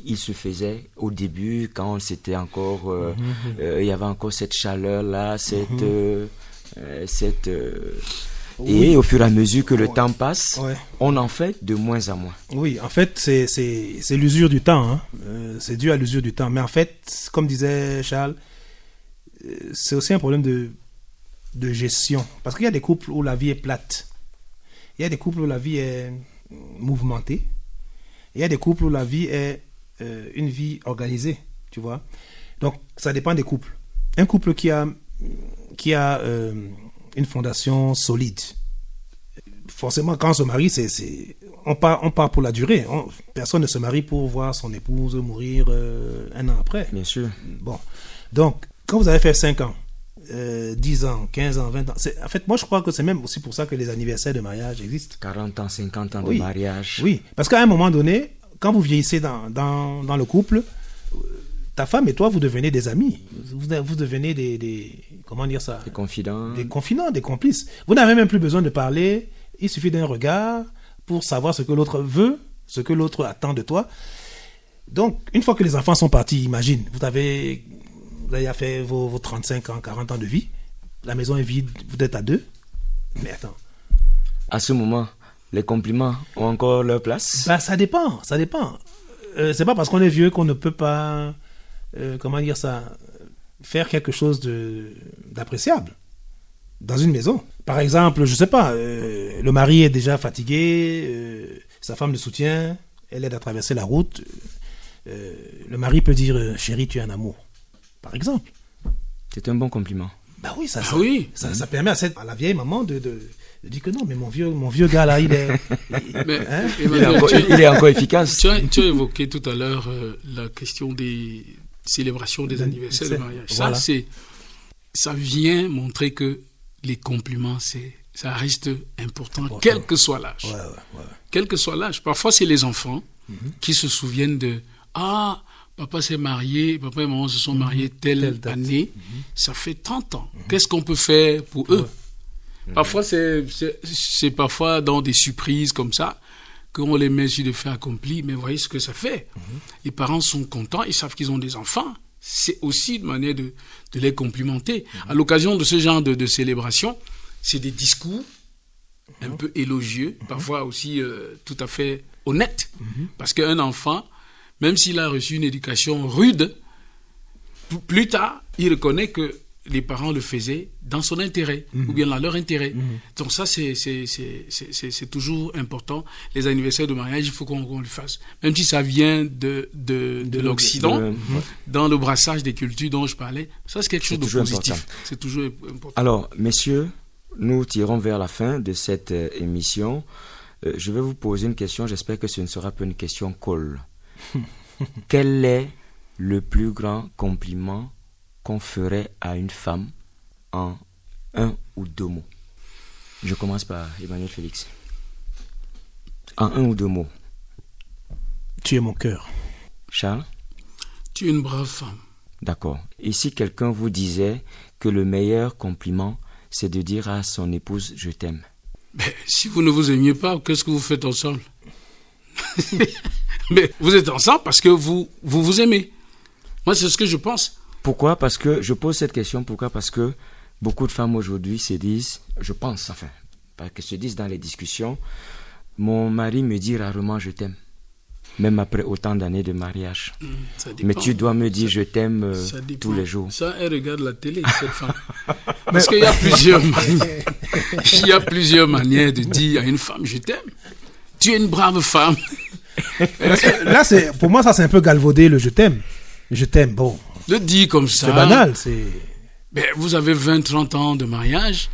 il se faisait au début quand c'était encore euh, mmh. euh, il y avait encore cette chaleur là cette mmh. euh, cette oui. Et au fur et à mesure que le ouais. temps passe, ouais. on en fait de moins en moins. Oui, en fait, c'est l'usure du temps. Hein. C'est dû à l'usure du temps. Mais en fait, comme disait Charles, c'est aussi un problème de, de gestion. Parce qu'il y a des couples où la vie est plate. Il y a des couples où la vie est mouvementée. Il y a des couples où la vie est euh, une vie organisée. Tu vois Donc, ça dépend des couples. Un couple qui a, qui a euh, une fondation solide. Forcément, quand on se marie, c'est, on, part, on part pour la durée. On, personne ne se marie pour voir son épouse mourir euh, un an après. Bien sûr. Bon. Donc, quand vous avez fait 5 ans, euh, 10 ans, 15 ans, 20 ans, en fait, moi je crois que c'est même aussi pour ça que les anniversaires de mariage existent. 40 ans, 50 ans oui. de mariage. Oui, parce qu'à un moment donné, quand vous vieillissez dans, dans, dans le couple, ta femme et toi, vous devenez des amis. Vous, vous devenez des, des, Comment dire ça? Des confidents. Des confidents, des complices. Vous n'avez même plus besoin de parler. Il suffit d'un regard pour savoir ce que l'autre veut, ce que l'autre attend de toi. Donc, une fois que les enfants sont partis, imagine, vous avez, vous avez fait vos, vos 35 ans, 40 ans de vie. La maison est vide, vous êtes à deux. Mais attends. À ce moment, les compliments ont encore leur place? Bah, Ça dépend, ça dépend. Euh, c'est pas parce qu'on est vieux qu'on ne peut pas euh, comment dire ça, faire quelque chose de d'appréciable dans une maison. Par exemple, je sais pas, euh, le mari est déjà fatigué, euh, sa femme le soutient, elle aide à traverser la route. Le mari peut dire chérie, tu es un amour. Par exemple. C'est un bon compliment. Bah oui, ça, Ah ça, oui. ça, ça permet à, cette, à la vieille maman de, de, de dire que non, mais mon vieux, mon vieux gars là, il est. Mais, Hein Il est, encore, tu, il est encore efficace. tu as, tu as évoqué tout à l'heure euh, la question des célébrations des anniversaires de mariage. voilà. Ça, c'est, ça vient montrer que les compliments, c'est, ça reste important, Important. quel que soit l'âge. Ouais, ouais, ouais. Quel que soit l'âge. Parfois, c'est les enfants qui se souviennent de Ah, papa s'est marié, papa et maman se sont mariés telle, Telle année. Ça fait 30 ans. Qu'est-ce qu'on peut faire pour eux? Parfois, c'est, parfois dans des surprises comme ça qu'on les met sur des faits accomplis, mais voyez ce que ça fait. Les parents sont contents, ils savent qu'ils ont des enfants. C'est aussi une manière de, de les complimenter. À l'occasion de ce genre de, de célébration, c'est des discours un peu élogieux, parfois aussi euh, tout à fait honnêtes, parce qu'un enfant, même s'il a reçu une éducation rude, plus tard, il reconnaît que les parents le faisaient dans son intérêt, ou bien dans leur intérêt. Donc ça, c'est- toujours important. Les anniversaires de mariage, il faut qu'on le fasse. Même si ça vient de, de, de l'Occident, de- dans le brassage des cultures dont je parlais, ça c'est quelque chose de positif. C'est toujours important. Alors, messieurs, nous tirons vers la fin de cette euh, émission. Euh, je vais vous poser une question. J'espère que ce ne sera pas une question colle. Quel est le plus grand compliment qu'on ferait à une femme en un ou deux mots? Je commence par Emmanuel Félix. En un ou deux mots. Tu es mon cœur. Charles? Tu es une brave femme. D'accord. Et si quelqu'un vous disait que le meilleur compliment, c'est de dire à son épouse je t'aime? Mais si vous ne vous aimiez pas, qu'est-ce que vous faites ensemble? Mais vous êtes ensemble parce que vous vous, vous aimez. Moi, c'est ce que je pense. Pourquoi Parce que je pose cette question. Pourquoi Parce que beaucoup de femmes aujourd'hui se disent, je pense, enfin, parce que se disent dans les discussions, mon mari me dit rarement je t'aime, même après autant d'années de mariage. Ça Mais tu dois me dire je t'aime euh, tous les jours. Ça, elle regarde la télé, cette femme. Parce qu'il y a plusieurs manières. Il y a plusieurs manières de dire à une femme, je t'aime. Tu es une brave femme. Là, c'est pour moi, ça c'est un peu galvaudé le je t'aime. Je t'aime, bon. Le dire comme ça. C'est banal, c'est. Ben, vous avez 20, 30 ans de mariage.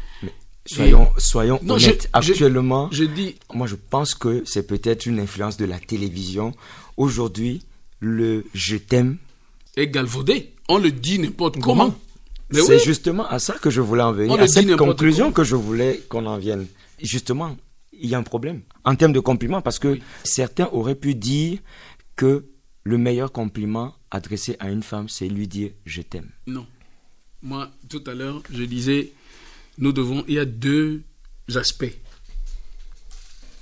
Soyons, soyons Non, honnêtes. je- Actuellement, Je dis, moi je pense que c'est peut-être une influence de la télévision. Aujourd'hui, le je t'aime, est galvaudé. On le dit n'importe Comment comment. Mais c'est oui. justement à ça que je voulais en venir, On à dit cette conclusion comment. que je voulais qu'on en vienne. Justement, il y a un problème en termes de compliments parce que certains auraient pu dire que le meilleur compliment adressé à une femme, c'est lui dire je t'aime. Non. Moi, tout à l'heure, je disais, nous devons. Il y a deux aspects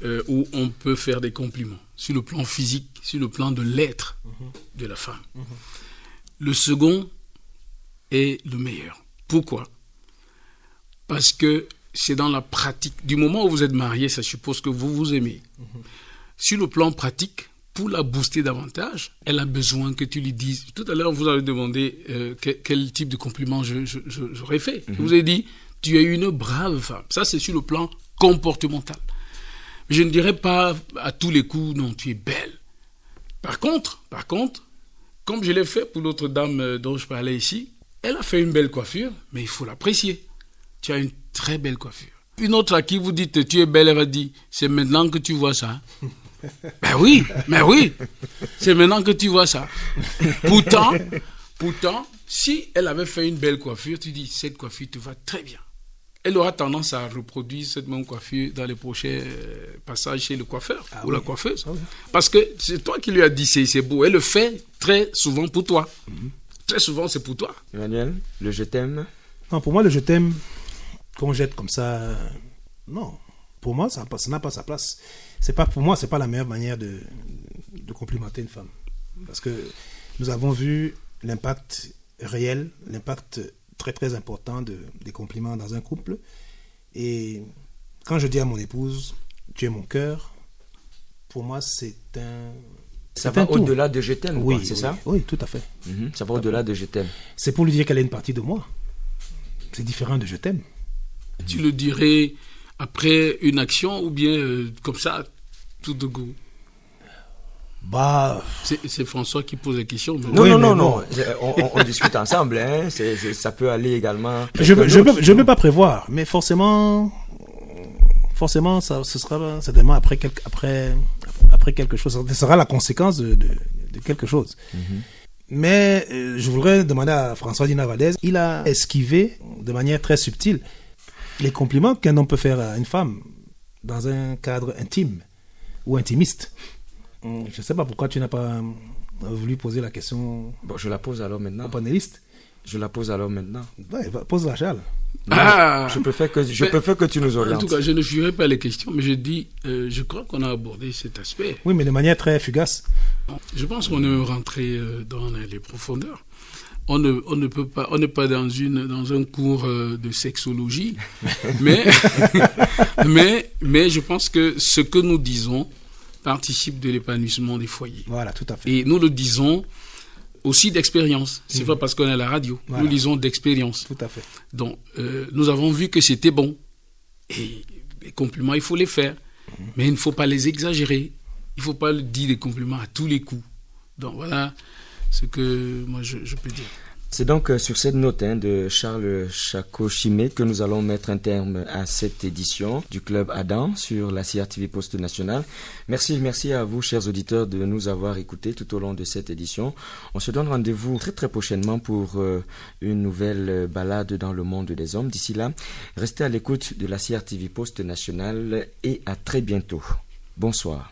euh, où on peut faire des compliments sur le plan physique, sur le plan de l'être de la femme. Le second est le meilleur. Pourquoi? Parce que c'est dans la pratique. Du moment où vous êtes marié, ça suppose que vous vous aimez. Sur le plan pratique, pour la booster davantage, elle a besoin que tu lui dises. Tout à l'heure, vous avez demandé euh, que- quel type de compliment je- je- j'aurais fait. Je vous ai dit, tu es une brave femme. Ça, c'est sur le plan comportemental. Je ne dirais pas à tous les coups, non, tu es belle. Par contre, par contre, comme je l'ai fait pour l'autre dame euh, dont je parlais ici, elle a fait une belle coiffure, mais il faut l'apprécier. Tu as une très belle coiffure. Une autre à qui vous dites tu es belle, elle va dire c'est maintenant que tu vois ça. ben oui, mais oui, c'est maintenant que tu vois ça. Pourtant, pourtant, si elle avait fait une belle coiffure, tu dis cette coiffure te va très bien. Elle aura tendance à reproduire cette même coiffure dans les prochains euh, passages chez le coiffeur ou la coiffeuse. Parce que c'est toi qui lui as dit c'est c'est beau. Elle le fait très souvent pour toi. Très souvent, c'est pour toi. Emmanuel, le je t'aime, Non, pour moi, le je t'aime, qu'on jette comme ça, non. Pour moi, ça n'a pas- sa place. C'est pas pour moi, c'est pas la meilleure manière de, de complimenter une femme, parce que nous avons vu l'impact réel, l'impact très très important de, des compliments dans un couple. Et quand je dis à mon épouse, tu es mon cœur, pour moi, c'est un. ça va au-delà de je t'aime, Oui, c'est oui, ça Oui, tout à fait. Mhm, Ça va au-delà de je t'aime. C'est pour lui dire qu'elle est une partie de moi. C'est différent de je t'aime. Tu le dirais après une action ou bien euh, comme ça, tout de go. Bah, C'est François qui pose la question. mais- Non, Oui, non, non, On, on- on discute ensemble. Hein. Ça peut aller également. Je ne peux, je peux pas prévoir, mais forcément, forcément, ça, ce sera certainement après, quelque, après, après quelque chose. Ce sera la conséquence de, de, de quelque chose. Mais euh, je voudrais demander à François Dina Valdez, il a esquivé de manière très subtile les compliments qu'un homme peut faire à une femme dans un cadre intime ou intimiste. Hum, Je ne sais pas pourquoi tu n'as pas euh, voulu poser la question Bon, je la pose alors maintenant. au panéliste. Je la pose alors maintenant. Ouais, va- pose-la, Charles. Ah Je préfère que, je Mais- préfère que tu nous En orientes. tout cas, je ne fuirai pas les questions, mais je dis, euh, je crois qu'on a abordé cet aspect. Oui, mais de manière très fugace. Je pense qu'on est rentré euh, dans les profondeurs. On ne, on ne peut pas, on n'est pas dans une, dans un cours euh, de sexologie, mais, mais, mais je pense que ce que nous disons participe de l'épanouissement des foyers. Voilà, tout à fait. Et nous le disons aussi d'expérience. C'est pas parce qu'on est à la radio. Voilà. Nous disons d'expérience. Tout à fait. Donc, euh, nous avons vu que c'était bon. Et les compliments, il faut les faire. Mais il ne faut pas les exagérer. Il ne faut pas dire des compliments à tous les coups. Donc, voilà ce que moi, je, peux dire. C'est donc euh, sur cette note hein, de Charles Chaco-Chimé que nous allons mettre un terme à cette édition du Club Adam sur la CRTV Poste Nationale. Merci, merci à vous, chers auditeurs, de nous avoir écoutés tout au long de cette édition. On se donne rendez-vous très très prochainement pour euh, une nouvelle euh, balade dans le monde des hommes. D'ici là, restez à l'écoute de la CRTV Poste Nationale et à très bientôt. Bonsoir.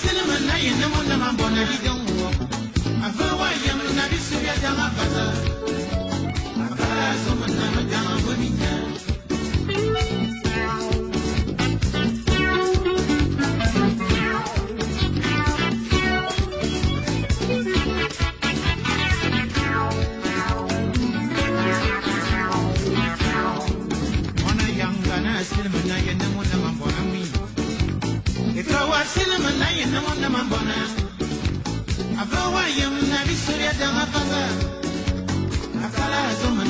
silimi na yi ni mu nama bɔ na di den wɔ a fɛ wa yɛm na bi suguya dama fasa a fɛ sɔmi na mi dama bɔ mi nya. bin na wanda man bona abawa yam na bisurya dan afanga afala zo man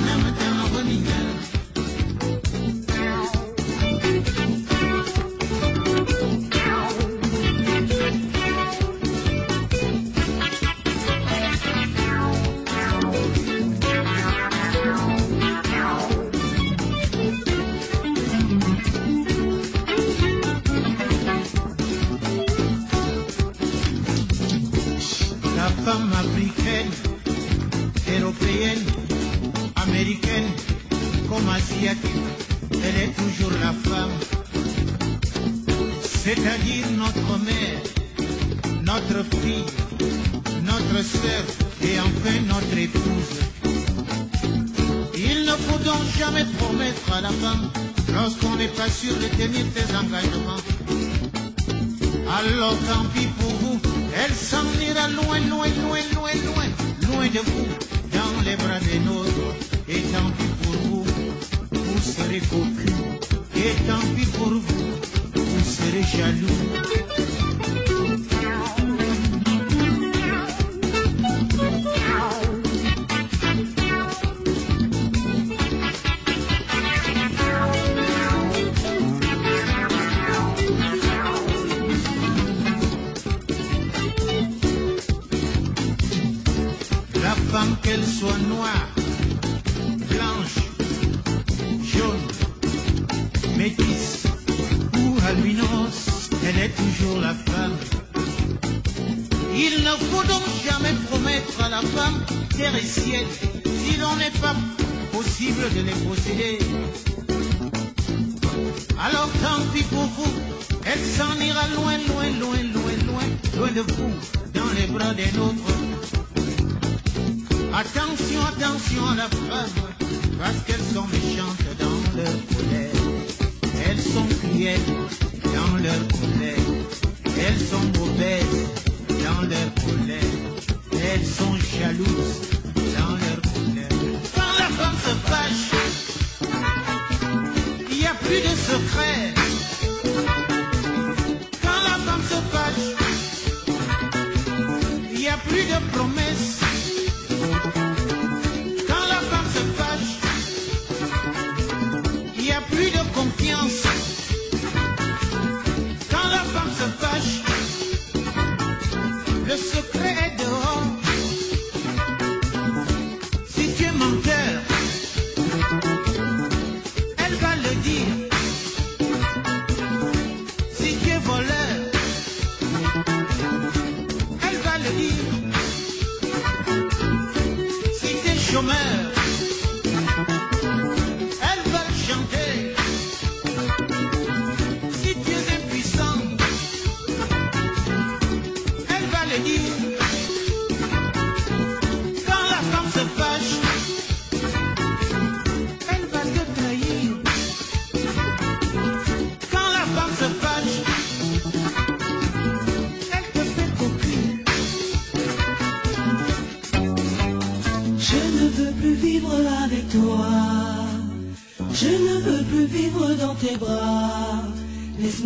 dans les bras des nôtres, et tant pis pour vous, vous serez cocu, et tant pis pour vous, vous serez jaloux. terre et ciel, s'il n'en est pas possible de les posséder. Alors tant pis pour vous, elle s'en ira loin, loin, loin, loin, loin, loin de vous.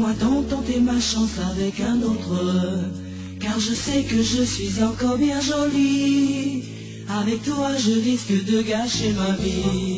laisse-moi tenter ma chance avec un autre, car je sais que je suis encore bien jolie. Avec toi, je risque de gâcher ma vie.